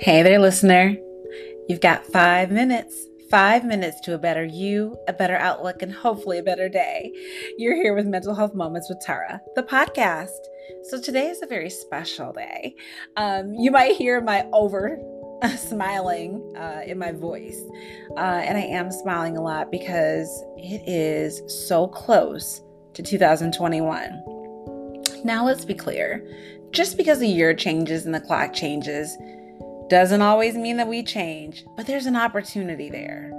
Hey there, listener. You've got five minutes, five minutes to a better you, a better outlook, and hopefully a better day. You're here with Mental Health Moments with Tara, the podcast. So today is a very special day. Um, you might hear my over smiling uh, in my voice. Uh, and I am smiling a lot because it is so close to 2021. Now, let's be clear just because the year changes and the clock changes doesn't always mean that we change, but there's an opportunity there.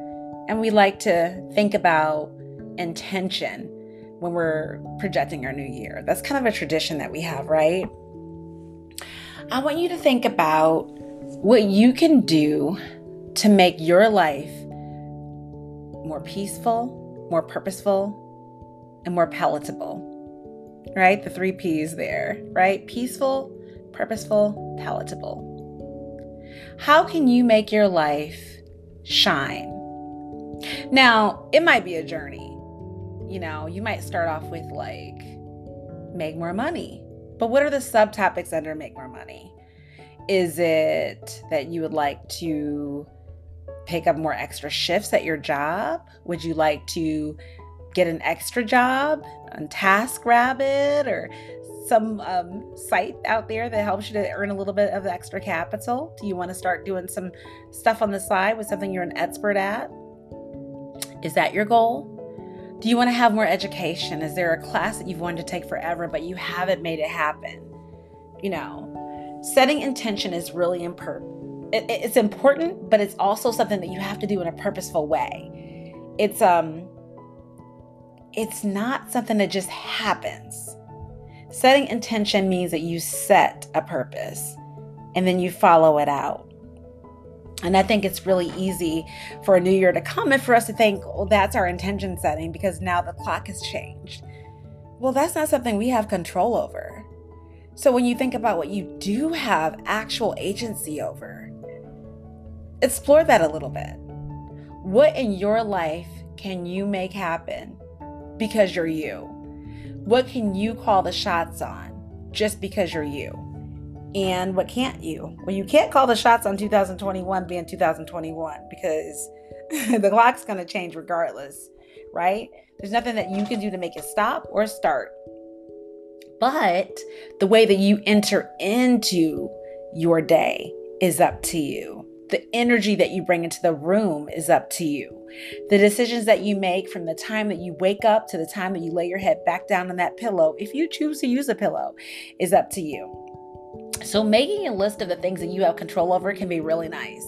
And we like to think about intention when we're projecting our new year. That's kind of a tradition that we have, right? I want you to think about what you can do to make your life more peaceful, more purposeful, and more palatable. Right? The three P's there, right? Peaceful, purposeful, palatable. How can you make your life shine? Now, it might be a journey. You know, you might start off with like, make more money. But what are the subtopics under make more money? Is it that you would like to pick up more extra shifts at your job? Would you like to get an extra job on TaskRabbit or some um, site out there that helps you to earn a little bit of extra capital? Do you want to start doing some stuff on the side with something you're an expert at? Is that your goal? Do you want to have more education? Is there a class that you've wanted to take forever but you haven't made it happen? You know, setting intention is really important. It's important, but it's also something that you have to do in a purposeful way. It's um it's not something that just happens. Setting intention means that you set a purpose and then you follow it out. And I think it's really easy for a new year to come and for us to think, well, that's our intention setting because now the clock has changed. Well, that's not something we have control over. So when you think about what you do have actual agency over, explore that a little bit. What in your life can you make happen because you're you? What can you call the shots on just because you're you? And what can't you? Well, you can't call the shots on 2021 being 2021 because the clock's going to change regardless, right? There's nothing that you can do to make it stop or start. But the way that you enter into your day is up to you. The energy that you bring into the room is up to you. The decisions that you make from the time that you wake up to the time that you lay your head back down on that pillow, if you choose to use a pillow, is up to you. So, making a list of the things that you have control over can be really nice.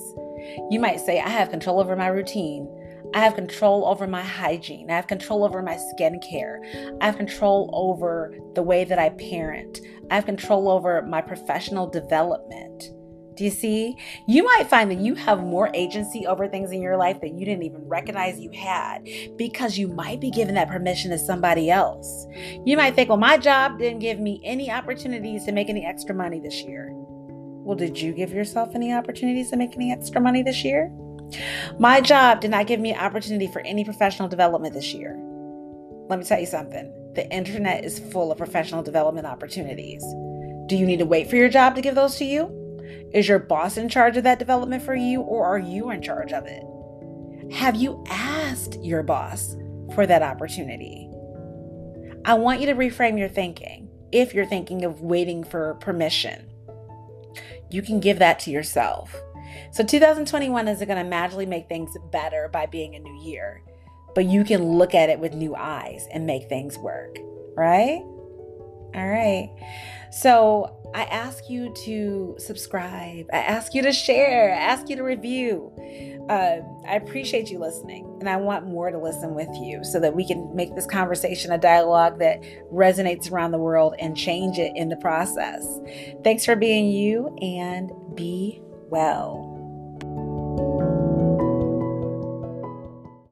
You might say, I have control over my routine. I have control over my hygiene. I have control over my skincare. I have control over the way that I parent. I have control over my professional development. Do you see? You might find that you have more agency over things in your life that you didn't even recognize you had because you might be giving that permission to somebody else. You might think, well, my job didn't give me any opportunities to make any extra money this year. Well, did you give yourself any opportunities to make any extra money this year? My job did not give me an opportunity for any professional development this year. Let me tell you something the internet is full of professional development opportunities. Do you need to wait for your job to give those to you? Is your boss in charge of that development for you, or are you in charge of it? Have you asked your boss for that opportunity? I want you to reframe your thinking if you're thinking of waiting for permission. You can give that to yourself. So 2021 isn't going to magically make things better by being a new year, but you can look at it with new eyes and make things work, right? All right. So I ask you to subscribe. I ask you to share. I ask you to review. Uh, I appreciate you listening, and I want more to listen with you so that we can make this conversation a dialogue that resonates around the world and change it in the process. Thanks for being you, and be well.